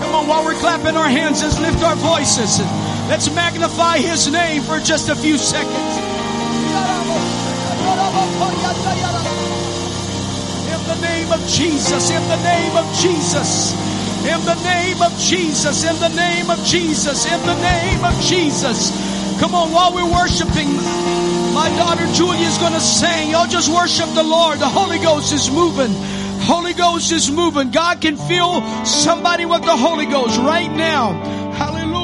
Come on, while we're clapping our hands, let's lift our voices. Let's magnify His name for just a few seconds. In the name of Jesus, in the name of Jesus, in the name of Jesus, in the name of Jesus, in the name of Jesus. Come on, while we're worshiping, my daughter Julia is going to sing. Y'all just worship the Lord. The Holy Ghost is moving. Holy Ghost is moving. God can fill somebody with the Holy Ghost right now. Hallelujah. Hallelujah.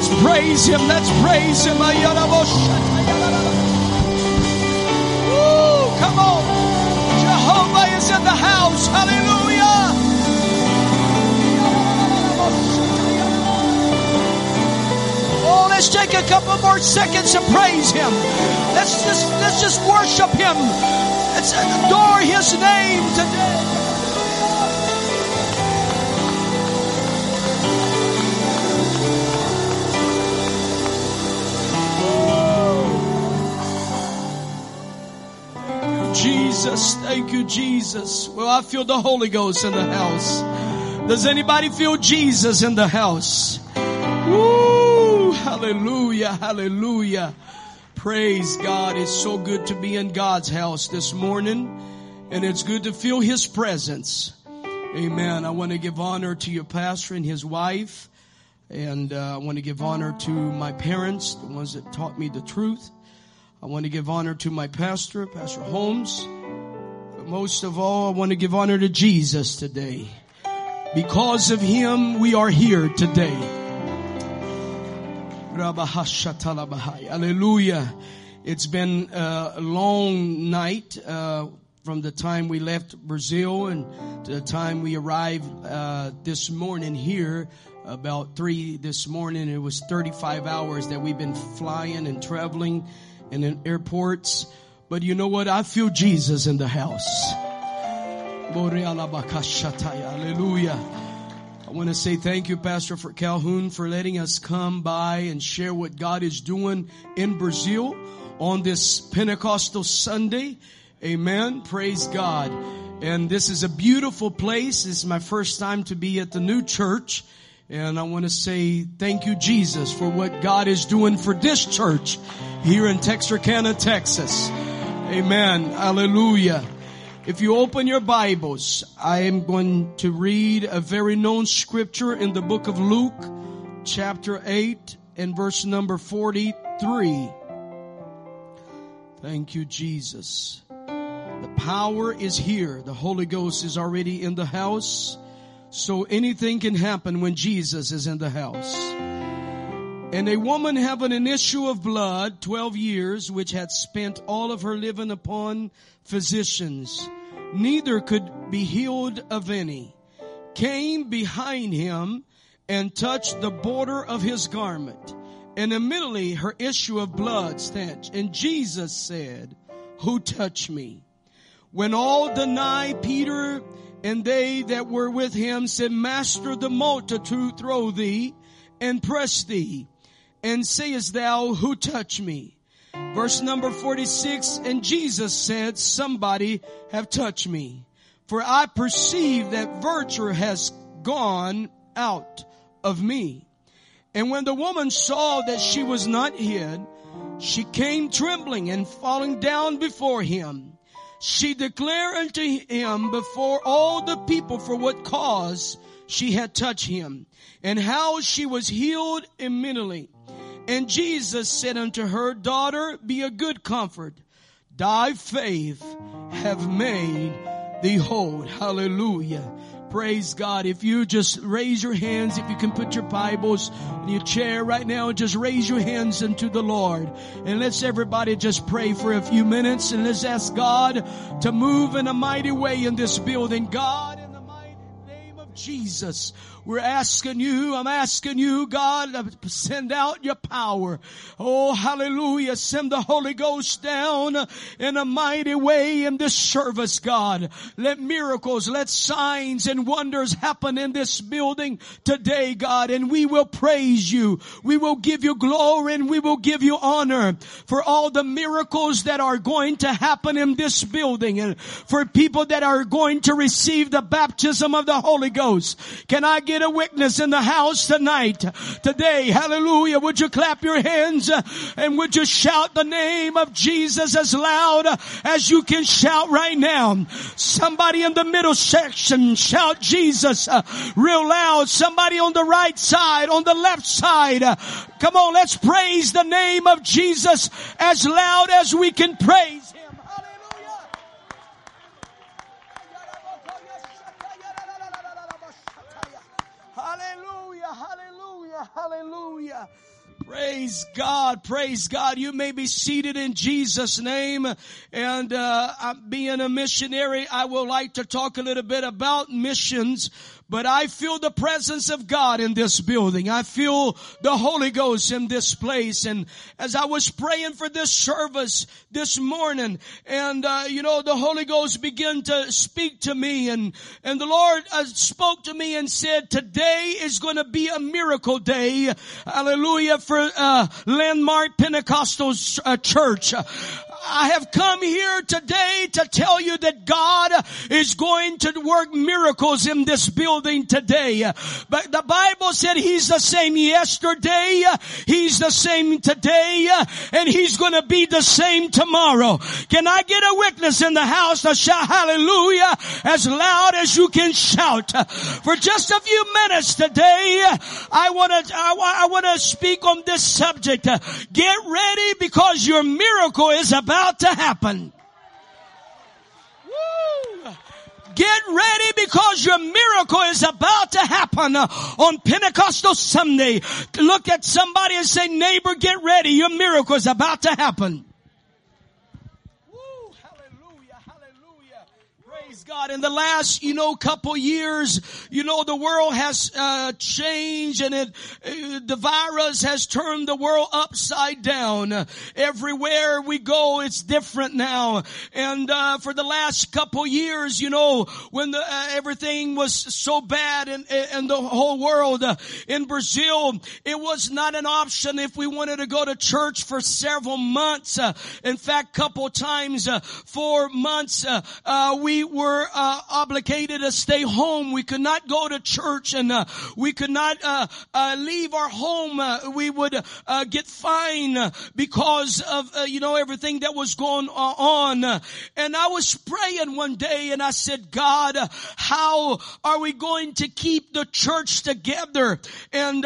Let's praise him. Let's praise him. Woo, come on. Jehovah is in the house. Hallelujah. Oh, let's take a couple more seconds to praise him. Let's just let's just worship him. Let's adore his name today. Jesus. Thank you, Jesus. Well, I feel the Holy Ghost in the house. Does anybody feel Jesus in the house? Woo! Hallelujah, hallelujah. Praise God. It's so good to be in God's house this morning and it's good to feel His presence. Amen. I want to give honor to your pastor and his wife and uh, I want to give honor to my parents, the ones that taught me the truth. I want to give honor to my pastor, Pastor Holmes. Most of all, I want to give honor to Jesus today. Because of him, we are here today. Hallelujah. It's been a long night uh, from the time we left Brazil and to the time we arrived uh, this morning here. About three this morning, it was 35 hours that we've been flying and traveling and in airports. But you know what? I feel Jesus in the house. Hallelujah. I want to say thank you, Pastor for Calhoun, for letting us come by and share what God is doing in Brazil on this Pentecostal Sunday. Amen. Praise God. And this is a beautiful place. This is my first time to be at the new church. And I want to say thank you, Jesus, for what God is doing for this church here in Texarkana, Texas. Amen. Hallelujah. If you open your Bibles, I am going to read a very known scripture in the book of Luke, chapter 8 and verse number 43. Thank you, Jesus. The power is here. The Holy Ghost is already in the house. So anything can happen when Jesus is in the house. And a woman having an issue of blood, 12 years, which had spent all of her living upon physicians, neither could be healed of any, came behind him and touched the border of his garment. And immediately her issue of blood stench. And Jesus said, who touched me? When all denied, Peter and they that were with him said, Master, the multitude throw thee and press thee. And sayest thou, who touched me? Verse number 46, and Jesus said, somebody have touched me. For I perceive that virtue has gone out of me. And when the woman saw that she was not hid, she came trembling and falling down before him she declared unto him before all the people for what cause she had touched him and how she was healed immediately. And Jesus said unto her, daughter, be a good comfort. Thy faith have made thee whole. Hallelujah. Praise God. If you just raise your hands, if you can put your Bibles in your chair right now and just raise your hands unto the Lord. And let's everybody just pray for a few minutes and let's ask God to move in a mighty way in this building. God, in the mighty name of Jesus, we're asking you, I'm asking you, God, send out your power. Oh, hallelujah. Send the Holy Ghost down in a mighty way in this service, God. Let miracles, let signs and wonders happen in this building today, God, and we will praise you. We will give you glory and we will give you honor for all the miracles that are going to happen in this building and for people that are going to receive the baptism of the Holy Ghost. Can I get a witness in the house tonight, today. Hallelujah. Would you clap your hands and would you shout the name of Jesus as loud as you can shout right now? Somebody in the middle section shout Jesus uh, real loud. Somebody on the right side, on the left side. Come on, let's praise the name of Jesus as loud as we can praise Hallelujah. Praise God. Praise God. You may be seated in Jesus name. And, uh, being a missionary, I would like to talk a little bit about missions. But I feel the presence of God in this building. I feel the Holy Ghost in this place. And as I was praying for this service this morning, and uh, you know, the Holy Ghost began to speak to me, and and the Lord uh, spoke to me and said, "Today is going to be a miracle day." Hallelujah for uh, Landmark Pentecostal uh, Church. I have come here today to tell you that God is going to work miracles in this building today. But the Bible said He's the same yesterday, He's the same today, and He's going to be the same tomorrow. Can I get a witness in the house to shout hallelujah as loud as you can shout? For just a few minutes today, I want to, I, want to speak on this subject. Get ready because your miracle is about about to happen. Get ready because your miracle is about to happen on Pentecostal Sunday. Look at somebody and say, neighbor, get ready. Your miracle is about to happen. God, in the last, you know, couple years, you know, the world has uh, changed and it, uh, the virus has turned the world upside down. Everywhere we go, it's different now. And uh, for the last couple years, you know, when the, uh, everything was so bad in, in the whole world, uh, in Brazil, it was not an option if we wanted to go to church for several months. Uh, in fact, couple times, four months, we were were uh, obligated to stay home. We could not go to church and uh, we could not uh, uh leave our home. Uh, we would uh, get fined because of you know everything that was going on. And I was praying one day and I said, God, how are we going to keep the church together? And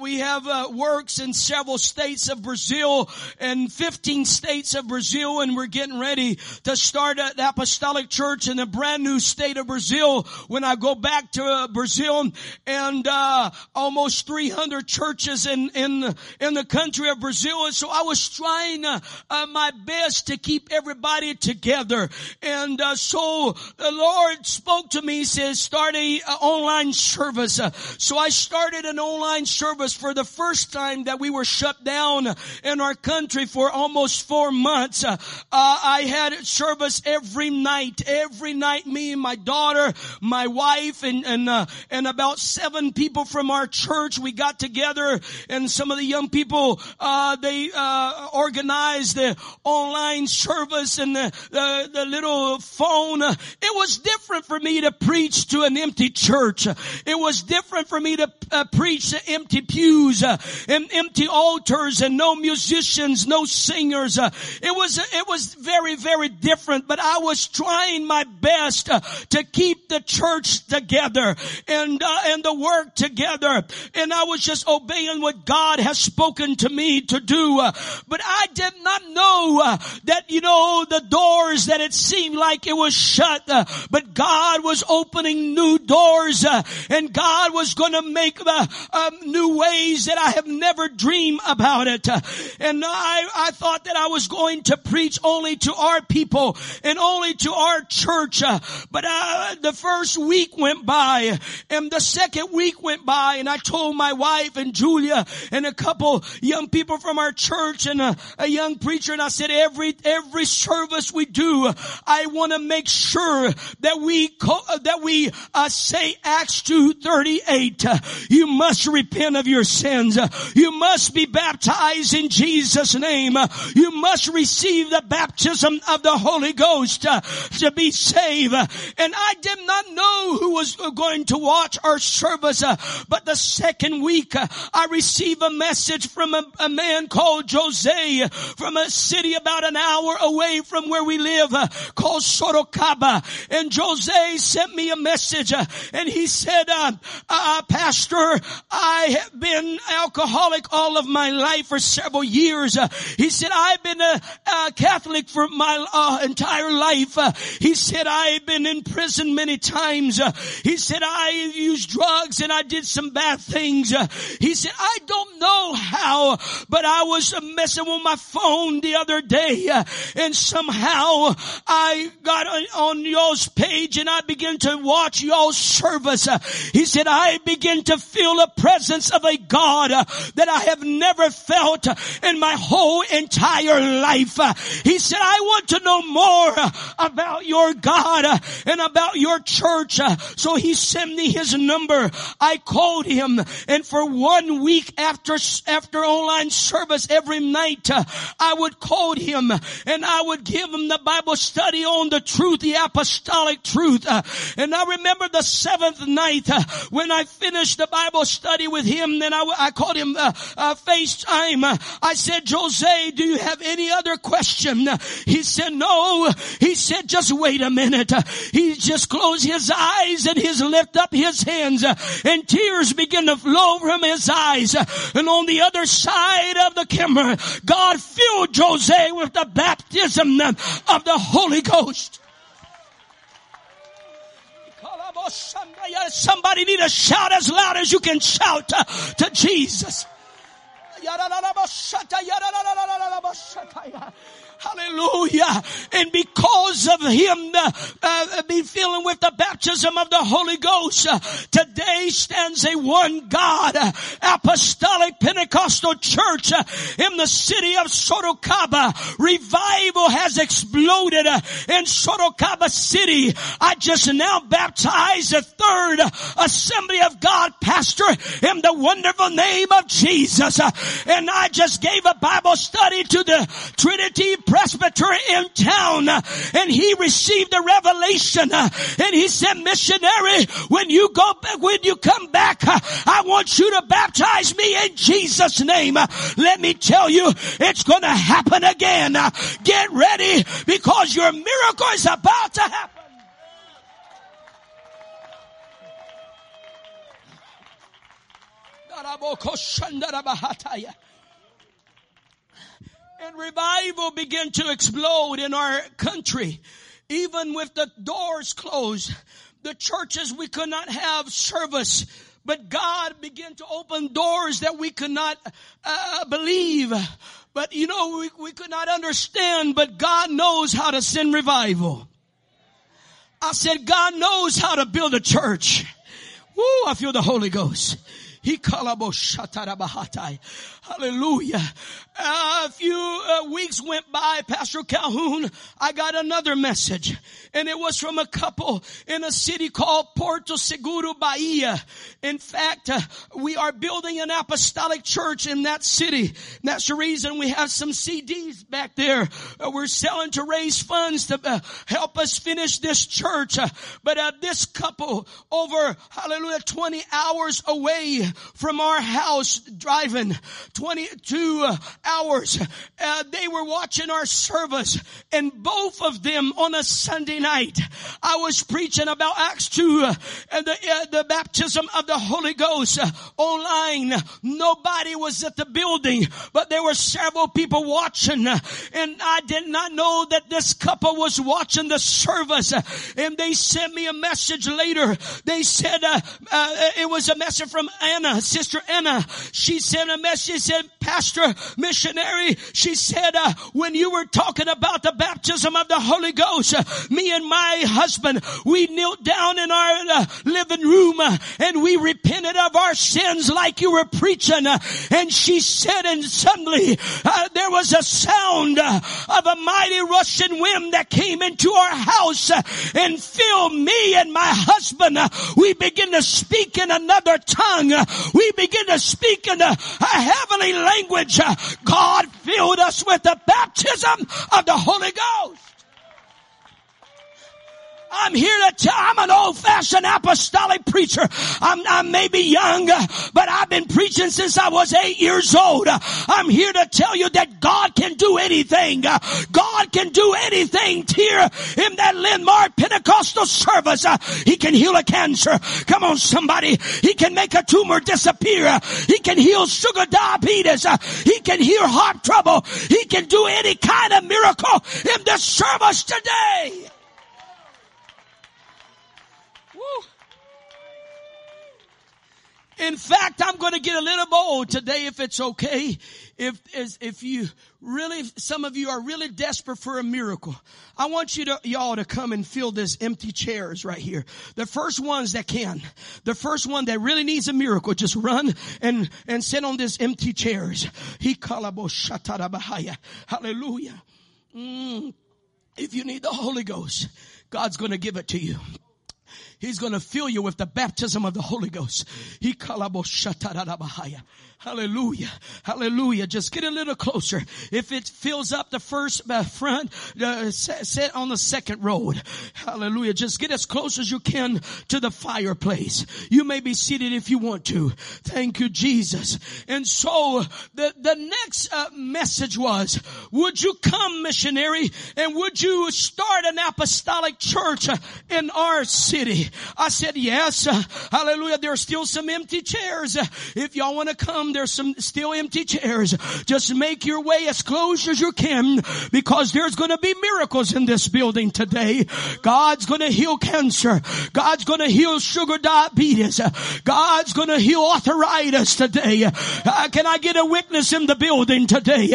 we have works in several states of Brazil and 15 states of Brazil, and we're getting ready to start an apostolic church in brand brand new state of Brazil when I go back to uh, Brazil and uh, almost 300 churches in in in the country of Brazil. And so I was trying uh, uh my best to keep everybody together. And uh, so the Lord spoke to me, says, start a uh, online service. so I started an online service for the first time that we were shut down in our country for almost four months. I had service every night, every night me and my daughter, my wife, and and uh, and about seven people from our church. We got together, and some of the young people uh, they uh, organized the online service and the, the, the little phone. It was different for me to preach to an empty church. It was different for me to uh, preach empty pews uh, and empty altars and no musicians, no singers. Uh, it was it was very very different. But I was trying my best uh, to keep the church together and uh, and the work together. And I was just obeying what God has spoken to me to do. But I did not know that you know the doors that it seemed like it was shut, but God was opening new doors, and God was going to make the um, new ways that I have never dreamed about it. and I I thought that I was going to preach only to our people and only to our church. But uh, the first week went by and the second week went by and I told my wife and Julia and a couple young people from our church and a, a young preacher and I said every, every service we do, I want to make sure that we, that we uh, say Acts 2.38. You must repent of your sins. You must be baptized in Jesus name. You must receive the baptism of the Holy Ghost to be saved. And I did not know who was going to watch our service. But the second week, I received a message from a, a, man called Jose from a city about an hour away from where we live called Sorocaba. And Jose sent me a message and he said, uh, uh, Pastor, I have been alcoholic all of my life for several years. he said, I've been a, a Catholic for my entire life. he said, I've been in prison many times. Uh, he said, I used drugs and I did some bad things. Uh, he said, I don't know how, but I was messing with my phone the other day uh, and somehow I got on, y'all's page and I began to watch y'all's service. Uh, he said, I begin to feel the presence of a God uh, that I have never felt in my whole entire life. Uh, he said, I want to know more uh, about your God and about your church. So he sent me his number. I called him and for one week after, after online service every night, I would call him and I would give him the Bible study on the truth, the apostolic truth. And I remember the seventh night when I finished the Bible study with him, then I, I called him uh, uh, FaceTime. I said, Jose, do you have any other question? He said, no. He said, just wait a minute. He just closed his eyes and he's lift up his hands and tears begin to flow from his eyes. And on the other side of the camera, God filled Jose with the baptism of the Holy Ghost. Oh, somebody need to shout as loud as you can shout to, to Jesus. Hallelujah. And because of him uh, uh, be filling with the baptism of the Holy Ghost, uh, today stands a one God uh, apostolic Pentecostal church uh, in the city of Sorocaba. Revival has exploded uh, in Sorocaba city. I just now baptized the third assembly of God pastor in the wonderful name of Jesus. and I just gave a Bible study to the Trinity presbyter in town uh, and he received a revelation uh, and he said, missionary, when you go back, when you come back, uh, I want you to baptize me in Jesus name. Let me tell you, it's going to happen again. Get ready because your miracle is about to happen. And revival began to explode in our country. Even with the doors closed, the churches we could not have service, but God began to open doors that we could not uh, believe. But you know, we, we could not understand, but God knows how to send revival. I said, God knows how to build a church. Woo, I feel the Holy Ghost. He Hallelujah. Uh, a few uh, weeks went by, Pastor Calhoun, I got another message. And it was from a couple in a city called Porto Seguro, Bahia. In fact, uh, we are building an apostolic church in that city. That's the reason we have some CDs back there. Uh, we're selling to raise funds to uh, help us finish this church. But this couple over, hallelujah, 20 hours away from our house driving, 22 uh, hours. Uh, they were watching our service and both of them on a Sunday night, I was preaching about Acts 2 uh, and the, uh, the baptism of the Holy Ghost uh, online. Nobody was at the building, but there were several people watching uh, and I did not know that this couple was watching the service and they sent me a message later. They said, it was a message from Anna, Sister Anna. She sent a message she said, Pastor, missionary, she said, uh, when you were talking about the baptism of the Holy Ghost, uh, me and my husband, we knelt down in our uh, living room uh, and we repented of our sins like you were preaching. Uh, and she said, and suddenly uh, there was a sound of a mighty rushing wind that came into our house and filled me and my husband. we begin to speak in another tongue. We begin to speak in a, a heavenly language. God filled us with the baptism of the Holy Ghost. I'm here to tell, I'm an old fashioned apostolic preacher. I'm, I may be young, but I've been preaching since I was eight years old. I'm here to tell you that God can do anything. God can do anything here in that Landmark Pentecostal service. He can heal a cancer. Come on somebody. He can make a tumor disappear. He can heal sugar diabetes. He can heal heart trouble. He can do any kind of miracle in this service today. In fact, I'm going to get a little bold today if it's okay. If, if you really, some of you are really desperate for a miracle. I want you to, y'all to come and fill this empty chairs right here. The first ones that can, the first one that really needs a miracle, just run and, and sit on this empty chairs. He Hallelujah. Mm. If you need the Holy Ghost, God's going to give it to you. He's going to fill you with the baptism of the Holy Ghost. Hallelujah. Hallelujah. Just get a little closer. If it fills up the first uh, front, uh, sit on the second row. Hallelujah. Just get as close as you can to the fireplace. You may be seated if you want to. Thank you, Jesus. And so the, the next uh, message was, would you come missionary and would you start an apostolic church uh, in our city? I said, yes. Hallelujah. There are still some empty chairs. If y'all want to come, come, there's some still empty chairs. Just make your way as close as you can because there's going to be miracles in this building today. God's going to heal cancer. God's going to heal sugar diabetes. God's going to heal arthritis today. Uh, can I get a witness in the building today?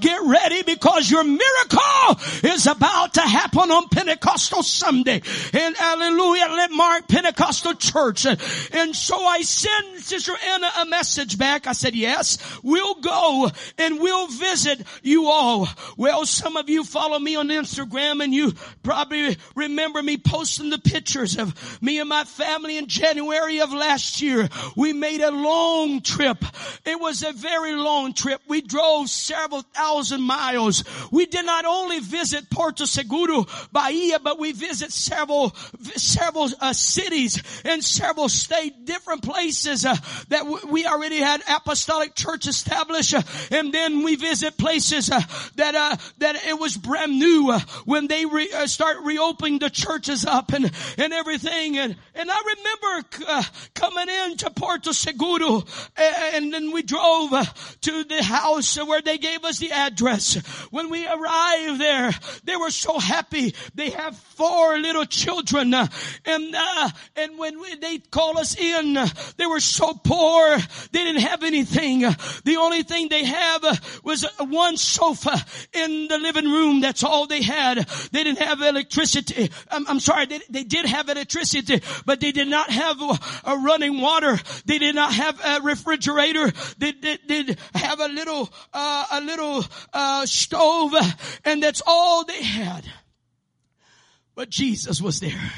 Get ready because your miracle is about to happen on Pentecostal Sunday. And hallelujah, Landmark Pentecostal Church. And so I send Sister Anna a message back. I said, yes, we'll go and we'll visit you all. Well, some of you follow me on Instagram and you probably remember me posting the pictures of me and my family in January of last year. We made a long trip. It was a very long trip. We drove several thousand miles. We did not only visit Porto Seguro, Bahia, but we visit several, several uh, cities and several state, different places uh, that w- we already had apostolic church established, uh, and then we visit places uh, that uh, that it was brand new uh, when they re- uh, start reopening the churches up and and everything. And and I remember uh, coming into Porto Seguro, and then we drove to the house where they gave us the address. When we arrived there, they were so happy. They have four little children, and and when we, they call us in, they were so poor. They didn't have anything. The only thing they have was one sofa in the living room. That's all they had. They didn't have electricity. I'm, I'm sorry. They, they, did have electricity, but they did not have a, running water. They did not have a refrigerator. They did have a little, uh, a little, uh, stove and that's all they had. But Jesus was there.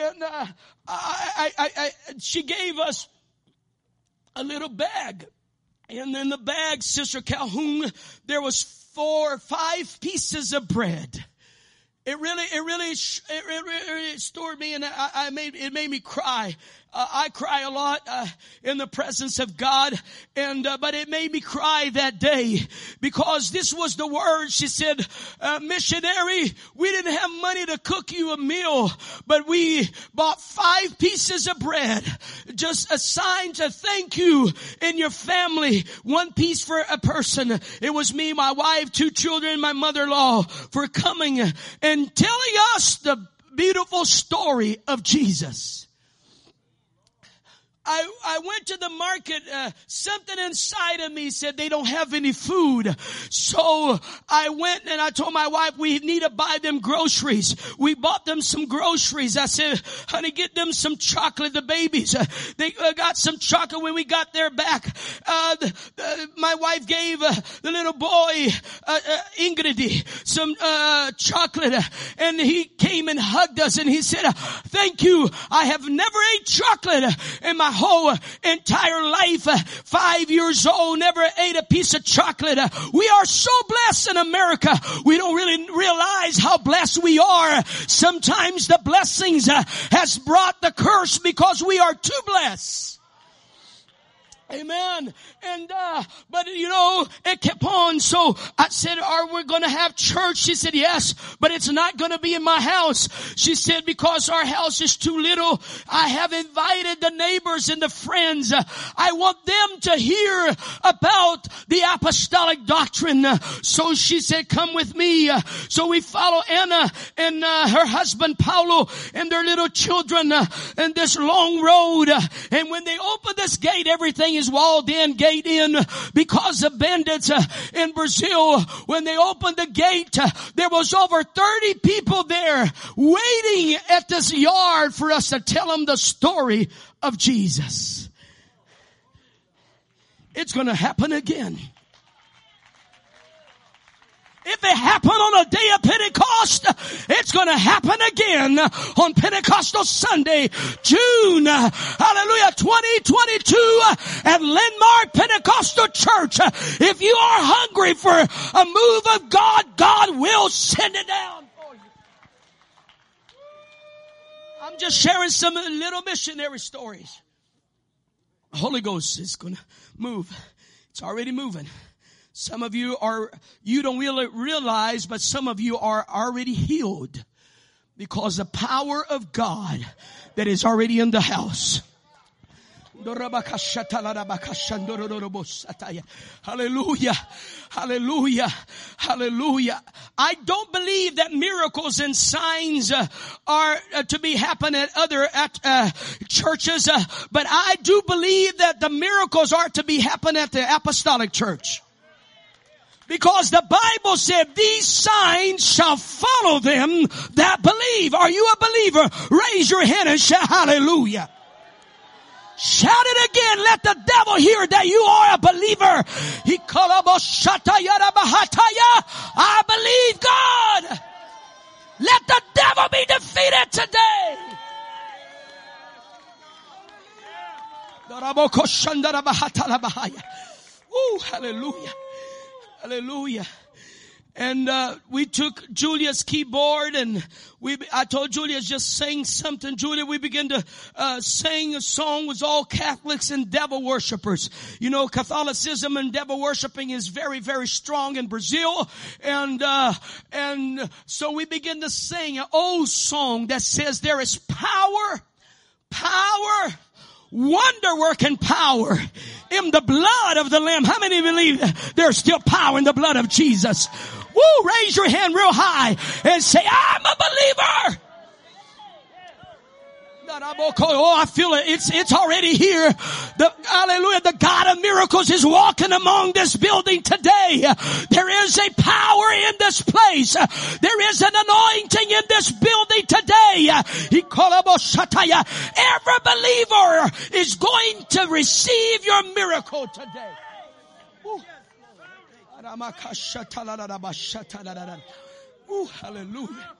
And uh, I, I, I, she gave us a little bag. And in the bag, Sister Calhoun, there was four, five pieces of bread. It really, it really, it it stored me and I, I made, it made me cry. Uh, I cry a lot uh, in the presence of God, and uh, but it made me cry that day because this was the word. She said, uh, "Missionary, we didn't have money to cook you a meal, but we bought five pieces of bread, just a sign to thank you and your family. One piece for a person. It was me, my wife, two children, my mother-in-law for coming and telling us the beautiful story of Jesus." I, I went to the market, uh, something inside of me said they don't have any food. So I went and I told my wife we need to buy them groceries. We bought them some groceries. I said, honey, get them some chocolate, the babies. Uh, they uh, got some chocolate when we got there back. Uh, the, the, my wife gave uh, the little boy, uh, Ingrid, some chocolate and he came and hugged us and he said, thank you. I have never ate chocolate in my whole entire life, uh, five years old, never ate a piece of chocolate. Uh, we are so blessed in America. We don't really realize how blessed we are. Sometimes the blessings uh, has brought the curse because we are too blessed. Amen. And, uh, but you know, it kept on. So I said, are we going to have church? She said, yes, but it's not going to be in my house. She said, because our house is too little. I have invited the neighbors and the friends. I want them to hear about the apostolic doctrine. So she said, come with me. So we follow Anna and uh, her husband Paulo and their little children uh, in this long road. And when they open this gate, everything walled in, gate in, because the bandits uh, in Brazil, when they opened the gate, uh, there was over 30 people there waiting at this yard for us to tell them the story of Jesus. It's gonna happen again. If it happened on a day of Pentecost, it's going to happen again on Pentecostal Sunday, June, hallelujah, 2022 at Landmark Pentecostal Church. If you are hungry for a move of God, God will send it down. I'm just sharing some little missionary stories. The Holy Ghost is going to move. It's already moving. Some of you are, you don't really realize, but some of you are already healed because the power of God that is already in the house. Hallelujah. Hallelujah. Hallelujah. I don't believe that miracles and signs uh, are uh, to be happen at other at uh, churches, uh, but I do believe that the miracles are to be happen at the apostolic church. Because the Bible said these signs shall follow them that believe. Are you a believer? Raise your hand and shout hallelujah. Shout it again. Let the devil hear that you are a believer. I believe God. Let the devil be defeated today. Ooh, hallelujah. Hallelujah. And uh, we took Julia's keyboard and we, I told Julia just sing something. Julia, we began to uh, sing a song with all Catholics and devil worshippers. You know, Catholicism and devil worshiping is very, very strong in Brazil. And, uh, and so we begin to sing an old song that says there is power, power, wonder working power in the blood of the Lamb. How many believe there's still power in the blood of Jesus? Woo, raise your hand real high and say, I'm a believer. Oh, I feel it. It's, it's already here. The, hallelujah. The God of miracles is walking among this building today. There is a power in this place. There is an anointing in this building today. Every believer is going to receive your miracle today. Ooh, hallelujah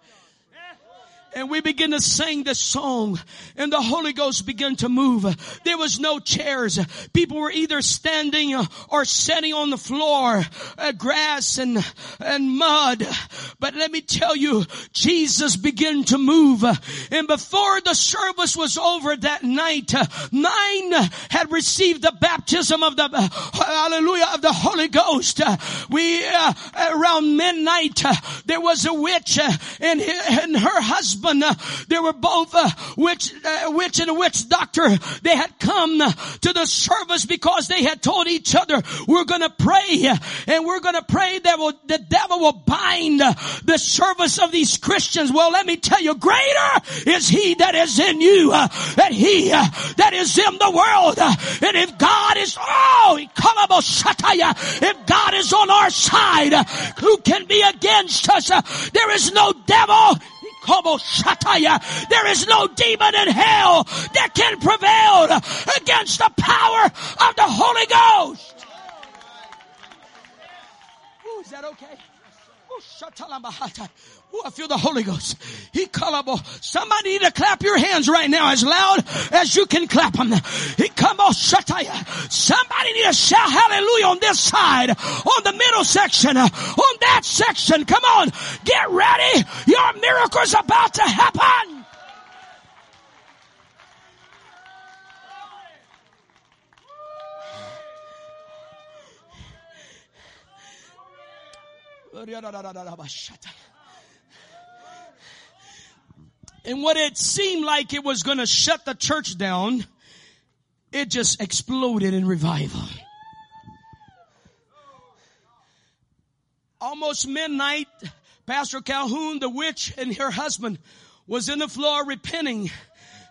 and we begin to sing this song and the Holy Ghost began to move. There was no chairs. People were either standing or sitting on the floor, uh, grass and, and mud. But let me tell you, Jesus began to move. And before the service was over that night, nine had received the baptism of the, hallelujah, of the Holy Ghost. We, uh, around midnight, there was a witch and, and her husband husband. Uh, they were both uh, witch, uh, witch and witch doctor. They had come uh, to the service because they had told each other, we're going to pray uh, and we're going to pray that will, the devil will bind uh, the service of these Christians. Well, let me tell you, greater is he that is in you than he that is in the world. and if God is, oh, if God is on our side, who can be against us? there is no devil there is no demon in hell that can prevail against the power of the Holy Ghost. Ooh, is that okay? I feel the Holy Ghost. He callable. Somebody need to clap your hands right now as loud as you can clap them. He come on, shataya. Somebody need to shout hallelujah on this side, on the middle section, on that section. Come on, get ready. Your miracle's about to happen. Oh, and what it seemed like it was going to shut the church down, it just exploded in revival. Almost midnight, Pastor Calhoun, the witch, and her husband was in the floor repenting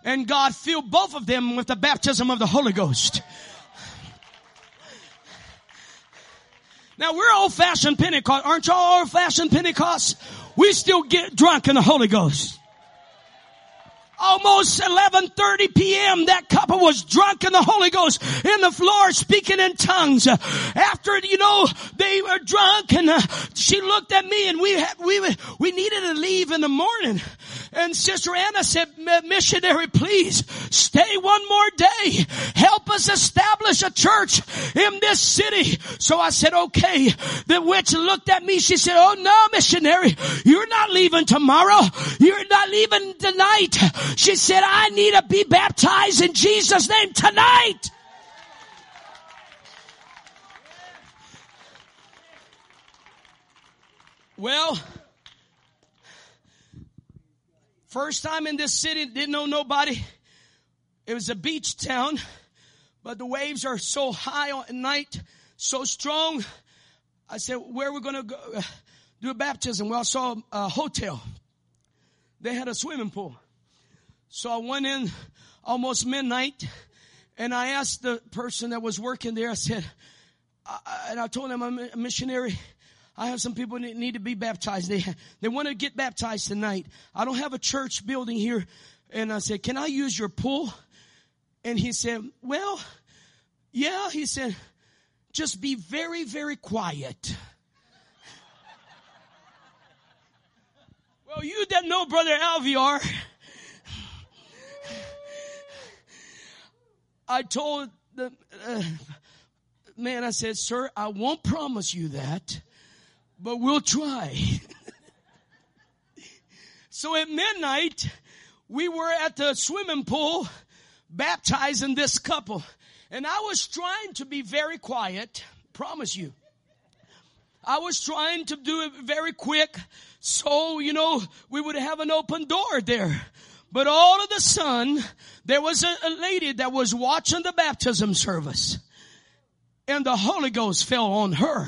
and God filled both of them with the baptism of the Holy Ghost. Now we're old fashioned Pentecost. Aren't y'all old fashioned Pentecost? We still get drunk in the Holy Ghost almost 11.30 p.m. That couple was drunk in the Holy Ghost in the floor speaking in tongues. After, you know, they were drunk and uh, she looked at me and we had, we, we needed to leave in the morning. And Sister Anna said, missionary, please stay one more day. Help us establish a church in this city. So I said, okay. The witch looked at me. She said, oh no, missionary, you're not leaving tomorrow. You're not leaving tonight. She said, I need to be baptized in Jesus name tonight. Well, first time in this city, didn't know nobody. It was a beach town, but the waves are so high at night, so strong. I said, where are we going to go uh, do a baptism? Well, I saw a hotel. They had a swimming pool. So I went in almost midnight and I asked the person that was working there, I said, I, and I told him I'm a missionary. I have some people that need to be baptized. They, they want to get baptized tonight. I don't have a church building here. And I said, can I use your pool? And he said, well, yeah. He said, just be very, very quiet. well, you that know Brother Alviar, I told the uh, man, I said, sir, I won't promise you that, but we'll try. so at midnight, we were at the swimming pool baptizing this couple. And I was trying to be very quiet, promise you. I was trying to do it very quick so, you know, we would have an open door there. But all of the sudden, there was a, a lady that was watching the baptism service and the Holy Ghost fell on her.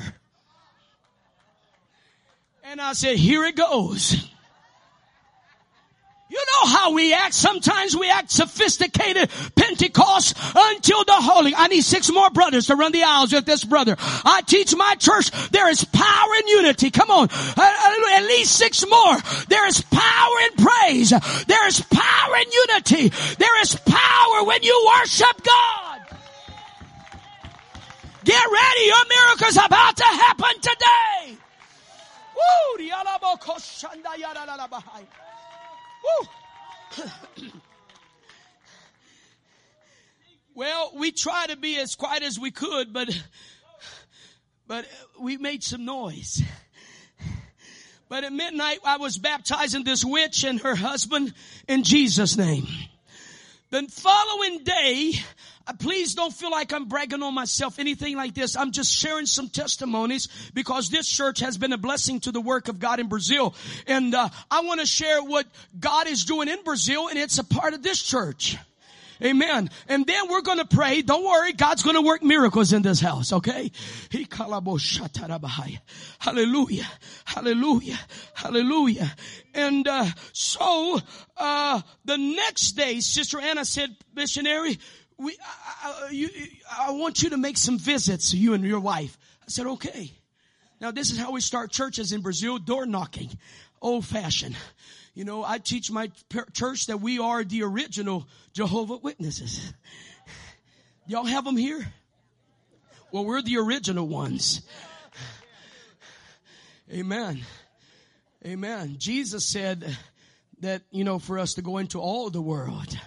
And I said, here it goes. You know how we act. Sometimes we act sophisticated Pentecost until the Holy. I need six more brothers to run the aisles with this brother. I teach my church there is power in unity. Come on. Uh, uh, at least six more. There is power in praise. There is power in unity. There is power when you worship God. Get ready. Your miracle's about to happen today. Well, we tried to be as quiet as we could, but, but we made some noise. But at midnight, I was baptizing this witch and her husband in Jesus' name. The following day, please don't feel like I'm bragging on myself, anything like this. I'm just sharing some testimonies because this church has been a blessing to the work of God in Brazil. And uh, I want to share what God is doing in Brazil and it's a part of this church. Amen. And then we're going to pray. Don't worry. God's going to work miracles in this house. Okay. Hallelujah. Hallelujah. Hallelujah. And, uh, so, uh, the next day, Sister Anna said, missionary, we, I, I, you, I want you to make some visits, you and your wife. I said, okay. Now this is how we start churches in Brazil, door knocking, old fashioned. You know, I teach my church that we are the original Jehovah Witnesses. Y'all have them here? Well, we're the original ones. Amen. Amen. Jesus said that, you know, for us to go into all the world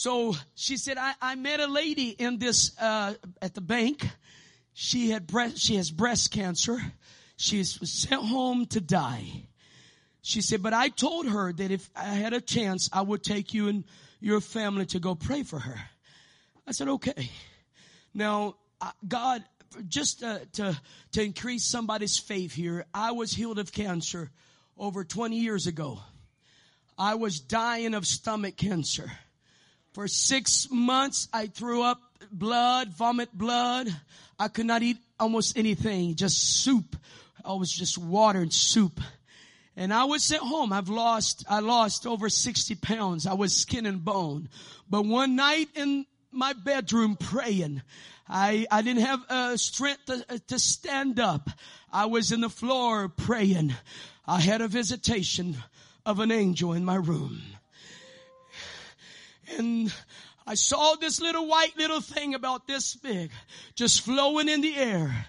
so she said, I, I met a lady in this, uh, at the bank. She had breast, she has breast cancer. She's sent home to die. She said, but I told her that if I had a chance, I would take you and your family to go pray for her. I said, okay. Now, God just uh, to to increase somebody's faith here, I was healed of cancer over 20 years ago. I was dying of stomach cancer. For six months, I threw up blood, vomit blood. I could not eat almost anything, just soup. I was just water and soup. And I was at home. I've lost, I lost over 60 pounds. I was skin and bone. But one night in my bedroom praying, I, I didn't have uh, strength to, uh, to stand up. I was in the floor praying. I had a visitation of an angel in my room. And I saw this little white little thing about this big just flowing in the air.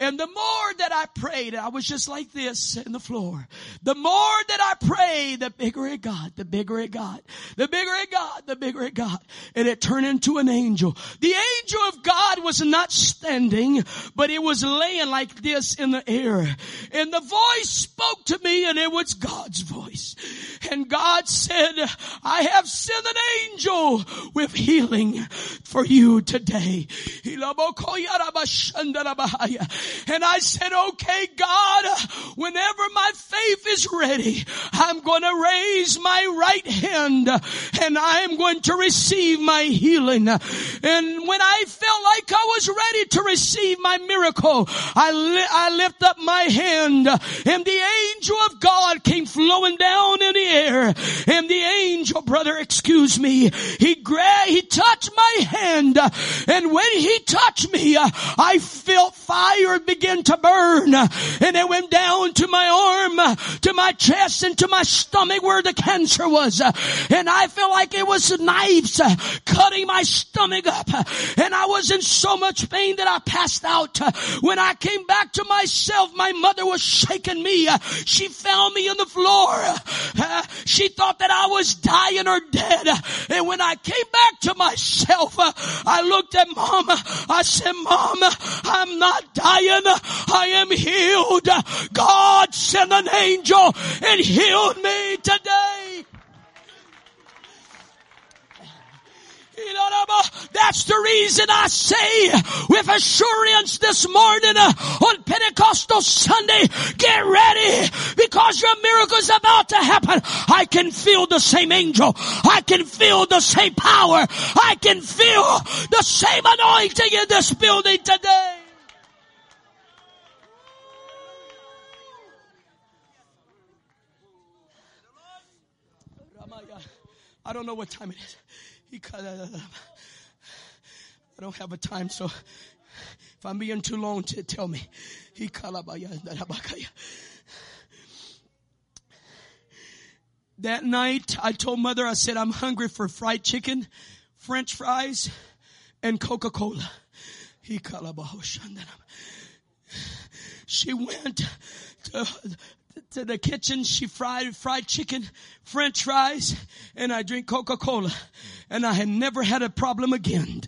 And the more that I prayed, I was just like this in the floor. The more that I prayed, the bigger it got, the bigger it got, the bigger it got, the bigger it got. And it turned into an angel. The angel of God was not standing, but it was laying like this in the air. And the voice spoke to me and it was God's voice. And God said, I have sent an angel with healing for you today. And I said, okay, God, whenever my faith is ready, I'm going to raise my right hand and I'm going to receive my healing. And when I felt like I was ready to receive my miracle, I, li- I lift up my hand and the angel of God came flowing down in the air and the angel, brother, excuse me, he grabbed, he touched my hand and when he touched me, I felt fire begin to burn and it went down to my arm, to my chest and to my stomach where the cancer was. And I felt like it was knives cutting my stomach up and I was in so much pain that I passed out. When I came back to myself, my mother was shaking me. She found me on the floor. She thought that I was dying or dead. And when I came back to myself, I looked at mom. I said, mom, I'm not dying. I am healed. God sent an angel and healed me today. That's the reason I say with assurance this morning uh, on Pentecostal Sunday, get ready because your miracle is about to happen. I can feel the same angel. I can feel the same power. I can feel the same anointing in this building today. I don't know what time it is. I don't have a time, so if I'm being too long, to tell me. That night, I told mother, I said, I'm hungry for fried chicken, french fries, and Coca-Cola. She went to to the kitchen. She fried fried chicken, french fries, and I drink Coca-Cola. And I had never had a problem again.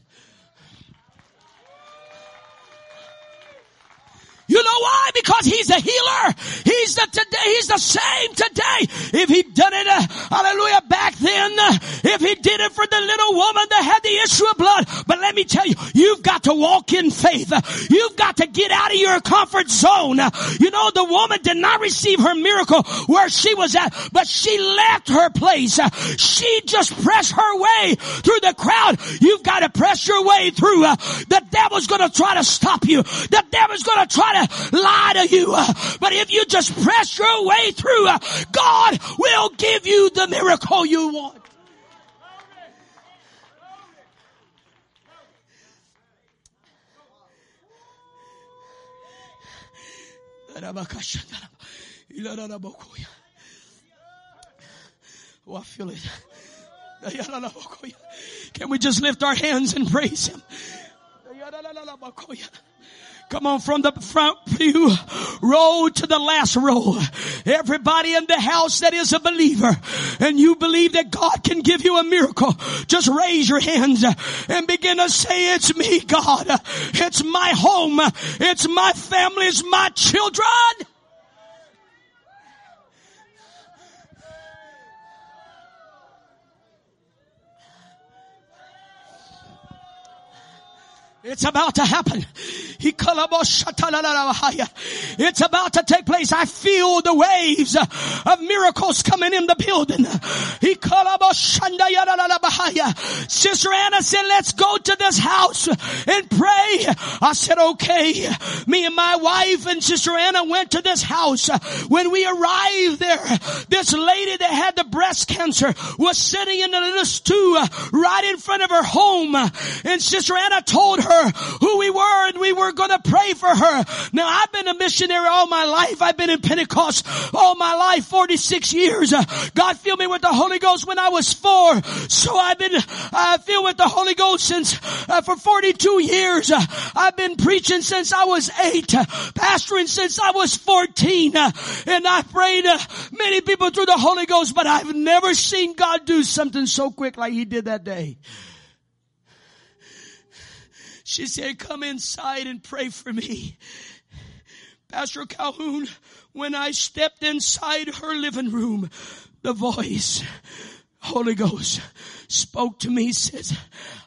You know why? Because he's a healer. He's the today, he's the same today. If he done it, uh, hallelujah, back then, uh, if he did it for the little woman that had the issue of blood. But let me tell you, you've got to walk in faith. You've got to get out of your comfort zone. You know, the woman did not receive her miracle where she was at, but she left her place. She just pressed her way through the crowd. You've got to press your way through. Uh, the devil's gonna try to stop you. The devil's gonna try to lie to you. Uh, but if you just press your way through, uh, God will give you the miracle you want. Oh, I feel it. Can we just lift our hands and praise Him? Come on from the front pew row to the last row. Everybody in the house that is a believer and you believe that God can give you a miracle, just raise your hands and begin to say, it's me, God. It's my home. It's my family. It's my children. It's about to happen. It's about to take place. I feel the waves of miracles coming in the building. Sister Anna said, let's go to this house and pray. I said, okay. Me and my wife and Sister Anna went to this house. When we arrived there, this lady that had the breast cancer was sitting in the little stew right in front of her home. And Sister Anna told her who we were and we were going to pray for her. Now I've been a missionary all my life. I've been in Pentecost all my life, 46 years. God filled me with the Holy Ghost when I was four. So I've been uh, filled with the Holy Ghost since uh, for 42 years. Uh, I've been preaching since I was eight, uh, pastoring since I was 14, uh, and I prayed uh, many people through the Holy Ghost, but I've never seen God do something so quick like He did that day. She said, come inside and pray for me. Pastor Calhoun, when I stepped inside her living room, the voice, Holy Ghost, spoke to me, says,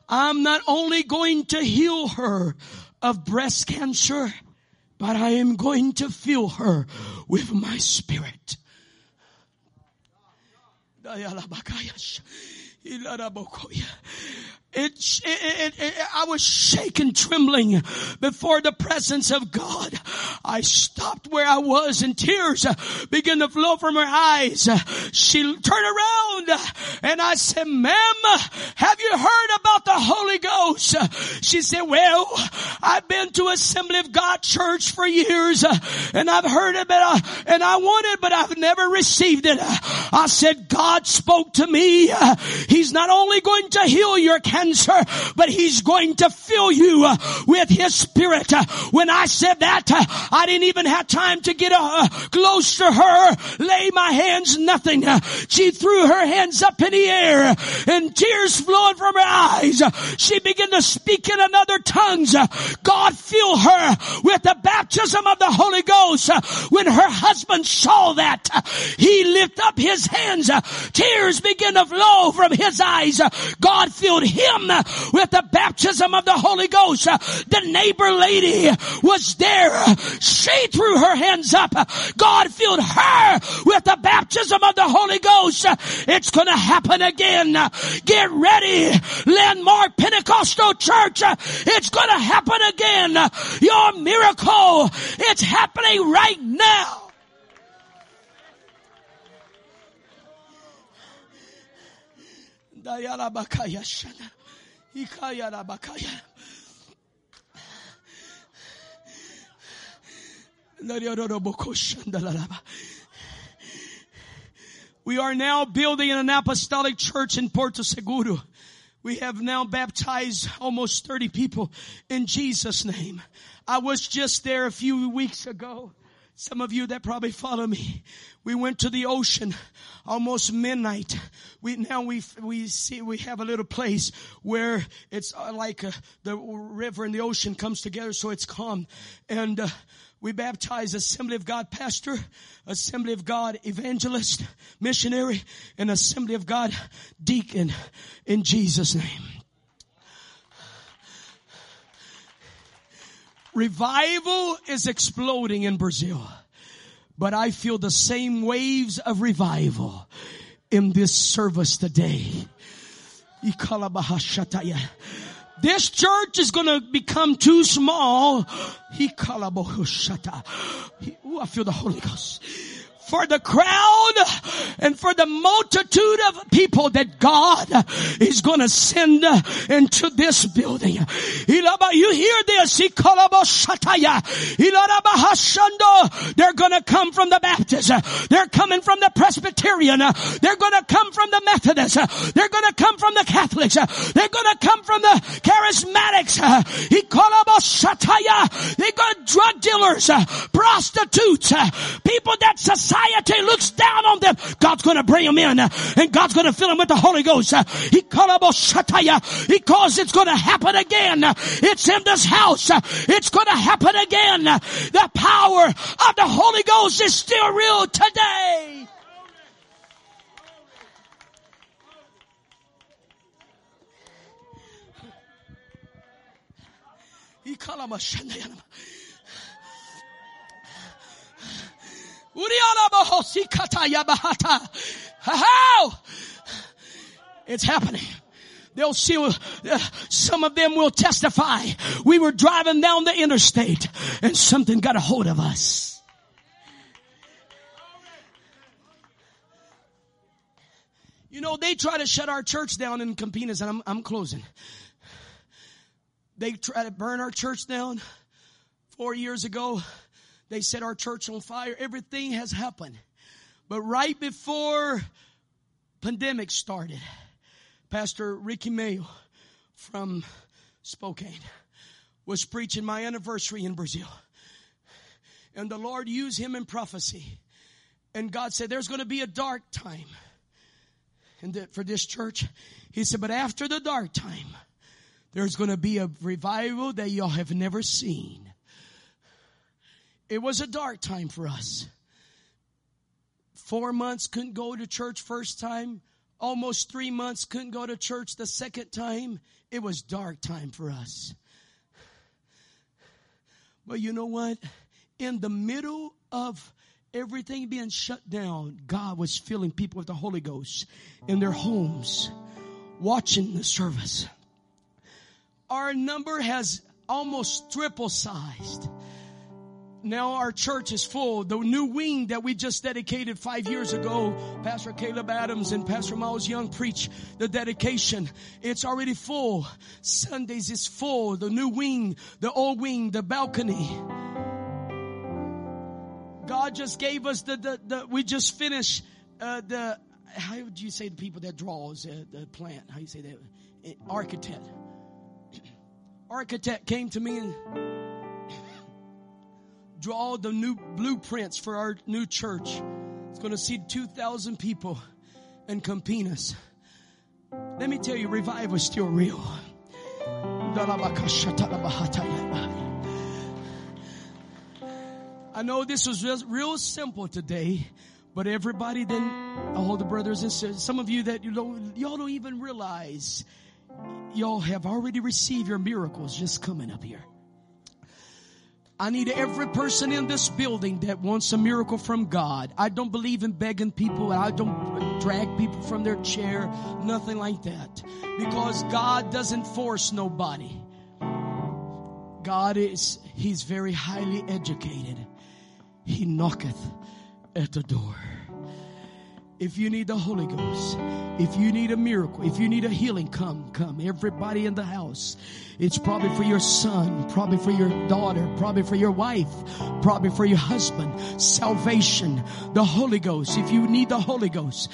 I'm not only going to heal her of breast cancer, but I am going to fill her with my spirit. It, it, it, I was shaken, trembling before the presence of God. I stopped where I was and tears began to flow from her eyes. She turned around and I said, ma'am, have you heard about the Holy Ghost? She said, well, I've been to Assembly of God church for years and I've heard of it uh, and I want it, but I've never received it. I said, God spoke to me. He's not only going to heal your cancer, cancer, but he's going to fill you uh, with his spirit. Uh, when I said that, uh, I didn't even have time to get uh, uh, close to her, lay my hands, nothing. Uh, she threw her hands up in the air and tears flowing from her eyes. She began to speak in another tongues. God filled her with the baptism of the Holy Ghost. When her husband saw that, he lifted up his hands. Tears began to flow from his eyes. God filled him him with the baptism of the Holy Ghost. The neighbor lady was there. She threw her hands up. God filled her with the baptism of the Holy Ghost. It's going to happen again. Get ready. Landmark Pentecostal Church. It's going to happen again. Your miracle. It's happening right now. We are now building an apostolic church in Porto Seguro. We have now baptized almost 30 people in Jesus name. I was just there a few weeks ago. Some of you that probably follow me, we went to the ocean almost midnight. We now we we see we have a little place where it's uh, like uh, the river and the ocean comes together, so it's calm, and. Uh, we baptize Assembly of God pastor, Assembly of God evangelist, missionary, and Assembly of God deacon in Jesus' name. Revival is exploding in Brazil. But I feel the same waves of revival in this service today. This church is going to become too small. Ooh, I feel the Holy Ghost for the crowd and for the multitude of people that God is going to send into this building. You hear this? They're going to come from the Baptist. They're coming from the Presbyterian. They're going to come from the Methodist. They're going to come from the Catholics. They're going to come from the Charismatics. He callaboshat, they got drug dealers, prostitutes, people that society society looks down on them, God's going to bring them in uh, and God's going to fill them with the Holy Ghost. Uh. He because it's going to happen again. It's in this house. It's going to happen again. The power of the Holy Ghost is still real today. It's happening. They'll see, uh, some of them will testify. We were driving down the interstate and something got a hold of us. You know, they try to shut our church down in Campinas and I'm, I'm closing. They try to burn our church down four years ago. They set our church on fire. Everything has happened. But right before pandemic started, Pastor Ricky Mayo from Spokane was preaching my anniversary in Brazil. And the Lord used him in prophecy. And God said, there's going to be a dark time and for this church. He said, but after the dark time, there's going to be a revival that y'all have never seen. It was a dark time for us. Four months couldn't go to church first time almost three months, couldn't go to church the second time. It was dark time for us. But you know what? In the middle of everything being shut down, God was filling people with the Holy Ghost in their homes, watching the service. Our number has almost triple sized now our church is full. The new wing that we just dedicated five years ago, Pastor Caleb Adams and Pastor Miles Young preach the dedication. It's already full. Sundays is full. The new wing, the old wing, the balcony. God just gave us the, the, the we just finished, uh, the, how would you say the people that draws uh, the plant? How you say that? Architect. Architect came to me and draw the new blueprints for our new church. It's going to see 2,000 people in Campinas. Let me tell you, revival is still real. I know this was real simple today, but everybody then, all the brothers and sisters, some of you that you don't, y'all don't even realize y'all have already received your miracles just coming up here. I need every person in this building that wants a miracle from God. I don't believe in begging people. I don't drag people from their chair. Nothing like that. Because God doesn't force nobody. God is, He's very highly educated. He knocketh at the door. If you need the Holy Ghost, if you need a miracle, if you need a healing, come, come. Everybody in the house. It's probably for your son, probably for your daughter, probably for your wife, probably for your husband. Salvation, the Holy Ghost. If you need the Holy Ghost,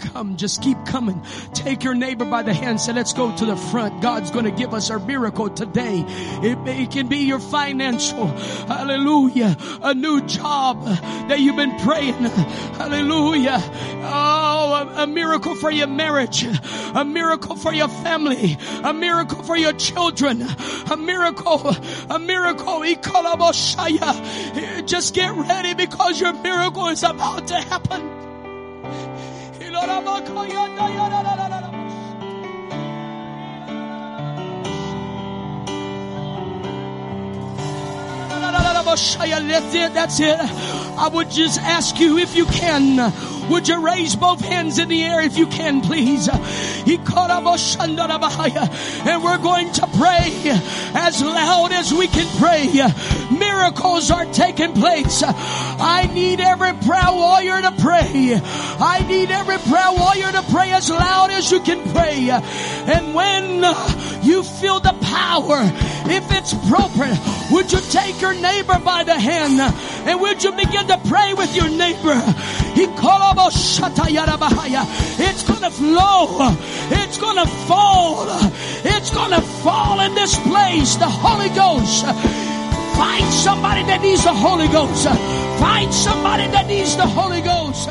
come, just keep coming. Take your neighbor by the hand. Say, let's go to the front. God's going to give us our miracle today. It, it can be your financial, hallelujah, a new job that you've been praying, hallelujah. Oh, a, a miracle for your marriage, a a miracle for your family, a miracle for your children, a miracle, a miracle. Just get ready because your miracle is about to happen. That's it. That's it. I would just ask you if you can would you raise both hands in the air if you can, please? And we're going to pray as loud as we can pray. Miracles are taking place. I need every prayer warrior to pray. I need every prayer warrior to pray as loud as you can pray. And when uh, you feel the power, if it's appropriate, would you take your neighbor by the hand and would you begin to pray with your neighbor? It's gonna flow. It's gonna fall. It's gonna fall in this place. The Holy Ghost. Find somebody that needs the Holy Ghost. Find somebody that needs the Holy Ghost.